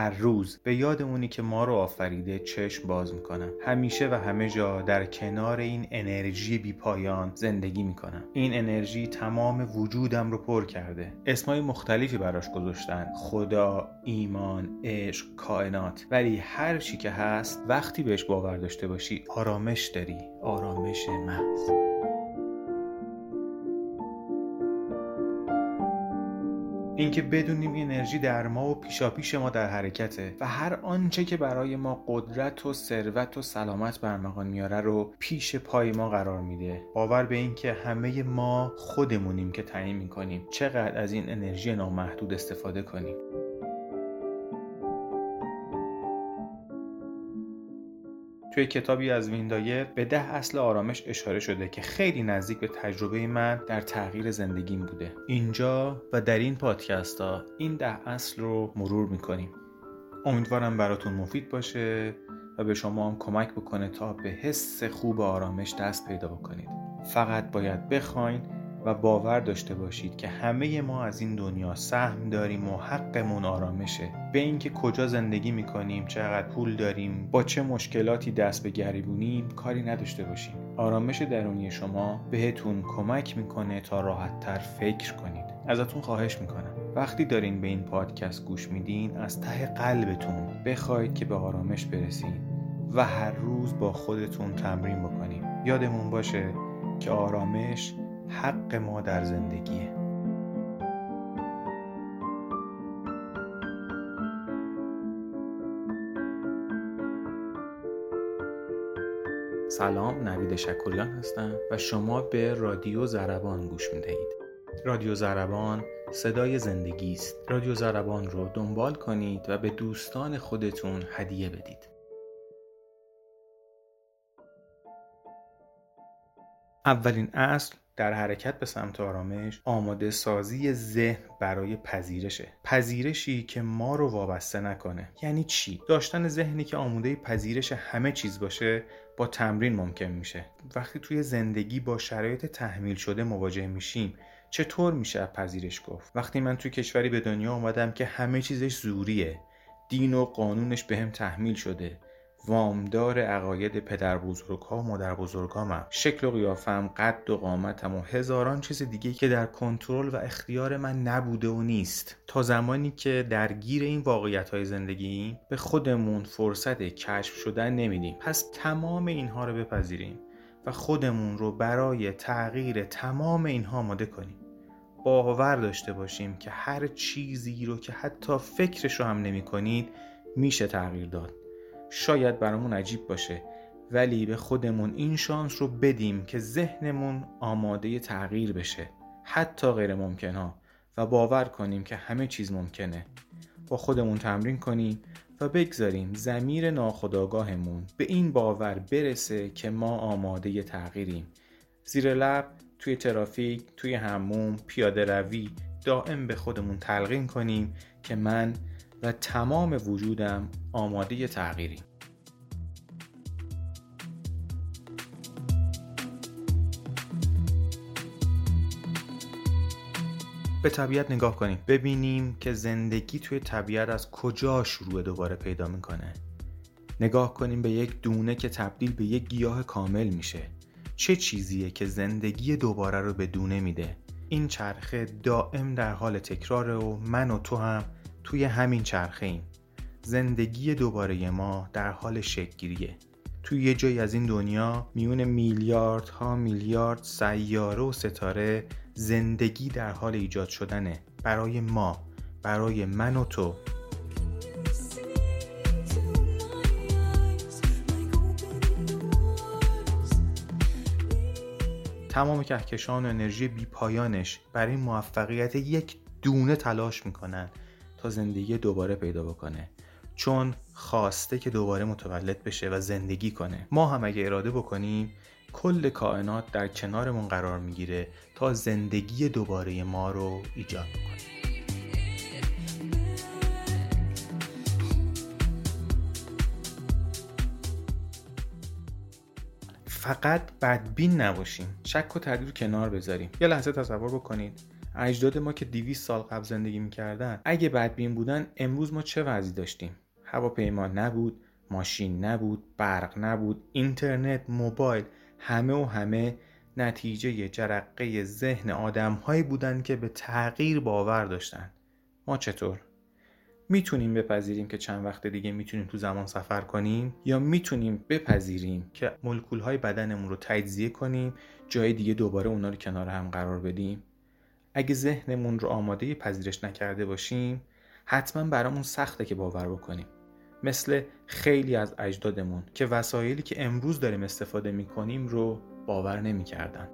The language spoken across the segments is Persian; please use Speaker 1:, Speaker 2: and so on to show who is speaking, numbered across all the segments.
Speaker 1: هر روز. به یاد اونی که ما رو آفریده چشم باز می‌کنم همیشه و همه جا در کنار این انرژی بیپایان زندگی می‌کنم این انرژی تمام وجودم رو پر کرده. اسمای مختلفی براش گذاشتن. خدا ایمان عشق کائنات. ولی هر چی که هست وقتی بهش باور داشته باشی آرامش داری. آرامش محض. اینکه بدونیم انرژی در ما و پیشاپیش ما در حرکته و هر آنچه که برای ما قدرت و ثروت و سلامت برمغان میاره رو پیش پای ما قرار میده. باور به اینکه همه ما خودمونیم که تعیین می‌کنیم. چقدر از این انرژی نامحدود استفاده کنیم. توی کتابی از ویندایر به ده اصل آرامش اشاره شده که خیلی نزدیک به تجربه من در تغییر زندگیم بوده. اینجا و در این پادکست ها این ده اصل رو مرور می‌کنیم. امیدوارم براتون مفید باشه و به شما هم کمک بکنه تا به حس خوب آرامش دست پیدا بکنید. فقط باید بخواین و باور داشته باشید که همه ما از این دنیا سهم داریم و حقمون آرامشه. به اینکه کجا زندگی می‌کنیم چقدر پول داریم با چه مشکلاتی دست به گریبونیم کاری نداشته باشیم. آرامش درونی شما بهتون کمک می‌کنه تا راحتتر فکر کنید. ازتون خواهش می‌کنم. وقتی دارین به این پادکست گوش میدین از ته قلبتون بخواید که به آرامش برسید و هر روز با خودتون تمرین بکنید. یادمون باشه که آرامش حق ما در زندگیه. سلام نوید شکریان هستم و شما به رادیو زربان گوش می‌دهید. رادیو زربان صدای زندگی است. رادیو زربان رو دنبال کنید و به دوستان خودتون هدیه بدید. اولین اصل در حرکت به سمت آرامش آماده سازی ذهن برای پذیرشه. پذیرشی که ما رو وابسته نکنه. یعنی چی؟ داشتن ذهنی که آماده پذیرش همه چیز باشه با تمرین ممکن میشه. وقتی توی زندگی با شرایط تحمیل شده مواجه میشیم چطور میشه پذیرش گفت؟ وقتی من توی کشوری به دنیا آمدم که همه چیزش زوریه دین و قانونش به تحمیل شده وامدار عقاید پدر بزرگ ها و مادر بزرگ. شکل و قیافم قد و قامتم و هزاران چیز دیگه که در کنترل و اختیار من نبوده و نیست. تا زمانی که درگیر این واقعیت های زندگی به خودمون فرصت کشف شدن نمیدیم. پس تمام اینها رو بپذیریم و خودمون رو برای تغییر تمام اینها آماده کنیم. باور داشته باشیم که هر چیزی رو که حتی فکرش رو هم نمی کنید میشه تغییر داد. شاید برامون عجیب باشه ولی به خودمون این شانس رو بدیم که ذهنمون آماده تغییر بشه. حتی غیر ممکن ها. و باور کنیم که همه چیز ممکنه. با خودمون تمرین کنیم و بگذاریم زمیر ناخداگاهمون به این باور برسه که ما آماده تغییریم. زیر لب توی ترافیک توی هموم پیاده روی دائم به خودمون تلقین کنیم که من و تمام وجودم آماده تغییریم به طبیعت نگاه کنیم. ببینیم که زندگی توی طبیعت از کجا شروع دوباره پیدا می‌کنه. نگاه کنیم به یک دونه که تبدیل به یک گیاه کامل میشه. چه چیزیه که زندگی دوباره رو به دونه میده؟ این چرخه دائم در حال تکراره و من و تو هم توی همین چرخه ایم. زندگی دوباره ما در حال شکلگیریه. توی یه جایی از این دنیا میون میلیاردها میلیارد سیاره و ستاره زندگی در حال ایجاد شدنه. برای ما برای من و تو. تمام کهکشان و انرژی بی پایانش برای موفقیت یک دونه تلاش می‌کنن. تا زندگی دوباره پیدا بکنه. چون خواسته که دوباره متولد بشه و زندگی کنه. ما هم اگه اراده بکنیم کل کائنات در کنارمون قرار می‌گیره تا زندگی دوباره ما رو ایجاد کنه فقط بدبین نباشیم. شک و تردید کنار بذاریم. یه لحظه تصور بکنید. اجداد ما که 200 سال قبل زندگی می‌کردن اگه بدبین بودن امروز ما چه وضعی داشتیم؟ هواپیما نبود ماشین نبود برق نبود اینترنت موبایل همه و همه نتیجه جرقه ذهن آدمهایی بودند که به تغییر باور داشتن. ما چطور؟ می‌تونیم بپذیریم که چند وقت دیگه می‌تونیم تو زمان سفر کنیم؟ یا می‌تونیم بپذیریم که مولکول های بدنمون رو تجزیه کنیم جای دیگه دوباره اونا رو کنار هم قرار بدیم؟ اگه ذهنمون رو آماده پذیرش نکرده باشیم حتما برامون سخته که باور بکنیم. مثل خیلی از اجدادمون که وسایلی که امروز داریم استفاده می‌کنیم رو باور نمی‌کردن.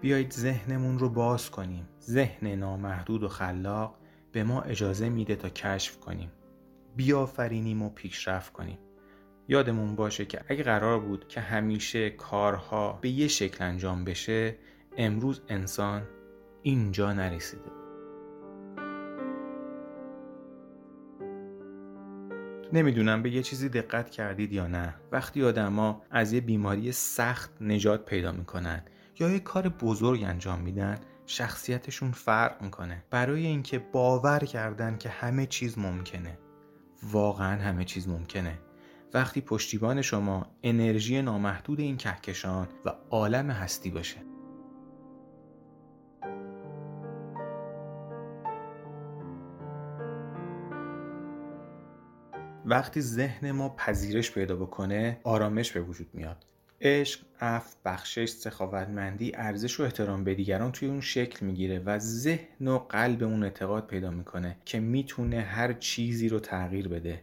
Speaker 1: بیایید ذهنمون رو باز کنیم. ذهن نامحدود و خلاق به ما اجازه میده تا کشف کنیم. بیافرینیم و پیشرفت کنیم. یادمون باشه که اگه قرار بود که همیشه کارها به یه شکل انجام بشه امروز انسان اینجا نرسیده. نمی‌دونم به یه چیزی دقت کردید یا نه. وقتی آدما از یه بیماری سخت نجات پیدا می‌کنن یا یه کار بزرگ انجام میدن شخصیتشون فرق می‌کنه. برای اینکه باور کردن که همه چیز ممکنه. واقعا همه چیز ممکنه. وقتی پشتیبان شما انرژی نامحدود این کهکشان و عالم هستی باشه. وقتی ذهن ما پذیرش پیدا بکنه آرامش به وجود میاد. عشق، عفو، بخشش، سخاوتمندی، ارزش و احترام به دیگران توی اون شکل می‌گیره و ذهن و قلب اون اعتقاد پیدا می‌کنه که می‌تونه هر چیزی رو تغییر بده.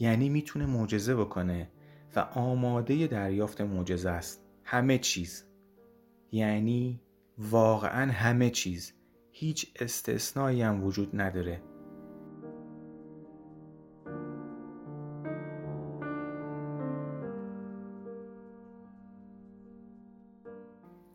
Speaker 1: یعنی می‌تونه معجزه بکنه و آماده دریافت معجزه است. همه چیز. یعنی واقعا همه چیز. هیچ استثنایی هم وجود نداره.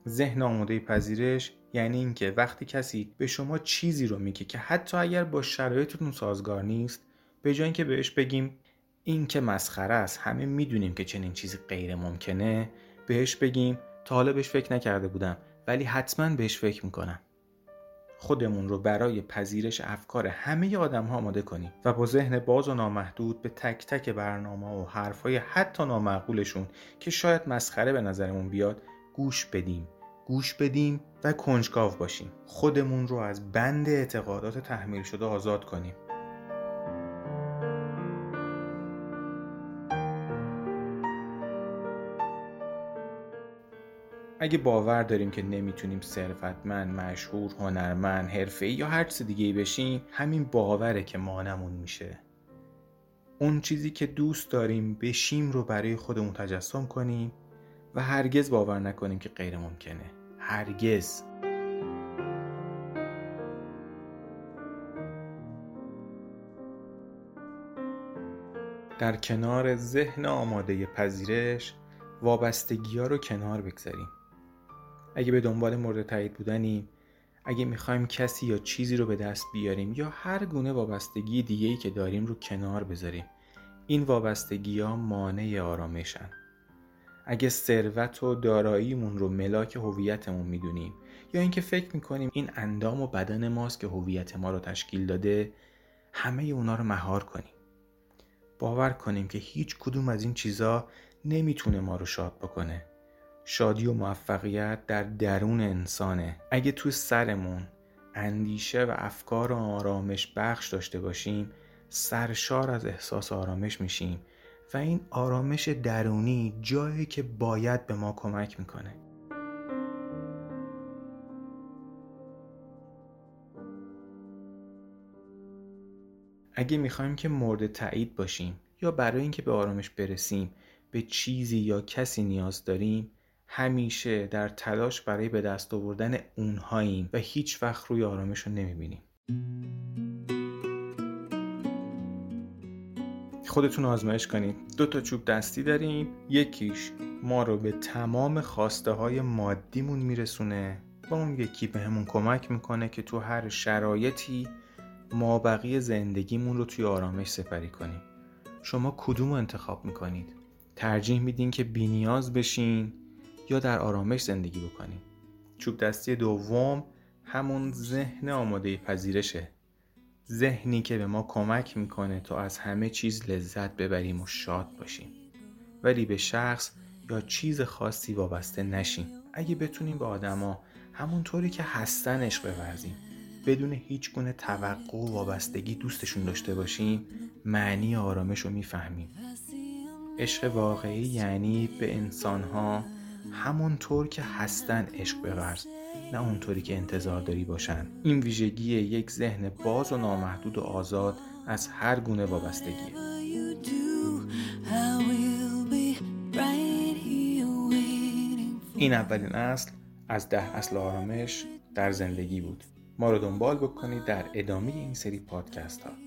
Speaker 1: ذهن آماده پذیرش یعنی اینکه وقتی کسی به شما چیزی رو میگه که حتی اگر با شرایطتون سازگار نیست به جای اینکه بهش بگیم این که مسخره است همه می‌دونیم که چنین چیزی غیر ممکنه. بهش بگیم تا حالا بهش فکر نکرده بودم ولی حتما بهش فکر می‌کنم. خودمون رو برای پذیرش افکار همه آدم ها آماده کنیم و با ذهن باز و نامحدود به تک تک برنامه و حرفای حتی نامعقولشون که شاید مسخره به نظرمون بیاد گوش بدیم. گوش بدیم و کنجکاو باشیم. خودمون رو از بند اعتقادات تحمیل شده آزاد کنیم. اگه باور داریم که نمی‌تونیم ثروتمند، مشهور، هنرمند، حرفه‌ای یا هر چیز دیگه بشیم، همین باوره که مانمون میشه. اون چیزی که دوست داریم بشیم رو برای خودمون تجسم کنیم و هرگز باور نکنیم که غیر ممکنه. هرگز. در کنار ذهن آماده پذیرش وابستگی ها رو کنار بگذاریم اگه به دنبال مورد تایید بودنیم اگه می‌خوایم کسی یا چیزی رو به دست بیاریم یا هر گونه وابستگی دیگه ای که داریم رو کنار بذاریم این وابستگی ها مانع آرامشن اگه ثروت و داراییمون رو ملاک هویتمون می‌دونیم یا اینکه فکر می‌کنیم این اندام و بدن ماست که هویت ما رو تشکیل داده همه اونا رو مهار کنیم. باور کنیم که هیچ کدوم از این چیزا نمی‌تونه ما رو شاد بکنه. شادی و موفقیت در درون انسانه. اگه تو سرمون اندیشه و افکار و آرامش بخش داشته باشیم سرشار از احساس آرامش میشیم و این آرامش درونی جایی که باید به ما کمک می‌کنه. اگه می‌خوایم که مورد تایید باشیم یا برای اینکه به آرامش برسیم به چیزی یا کسی نیاز داریم همیشه در تلاش برای به دست آوردن اونهاییم و هیچ وقت روی آرامش رو نمی‌بینیم. خودتون آزمایش کنید. دو تا چوب دستی داریم. یکیش ما رو به تمام خواسته های مادیمون میرسونه و اون یکی به همون کمک می‌کنه که تو هر شرایطی ما بقیه زندگیمون رو توی آرامش سپری کنیم. شما کدوم انتخاب می‌کنید؟ ترجیح میدین که بینیاز بشین؟ یا در آرامش زندگی بکنیم چوب دستی دوم همون ذهن آماده پذیرشه. ذهنی که به ما کمک می‌کنه تا از همه چیز لذت ببریم و شاد باشیم. ولی به شخص یا چیز خاصی وابسته نشیم. اگه بتونیم به آدما همونطوری که هستن عشق بورزیم بدون هیچ گونه توقع و وابستگی دوستشون داشته باشیم معنی آرامش رو می‌فهمیم. عشق واقعی یعنی به انسانها همونطور که هستن عشق بورز نه اونطوری که انتظار داری باشن. این ویژگی یک ذهن باز و نامحدود و آزاد از هر گونه وابستگیه. این اولین اصل از ده اصل آرامش در زندگی بود. ما رو دنبال بکنید در ادامه این سری پادکست ها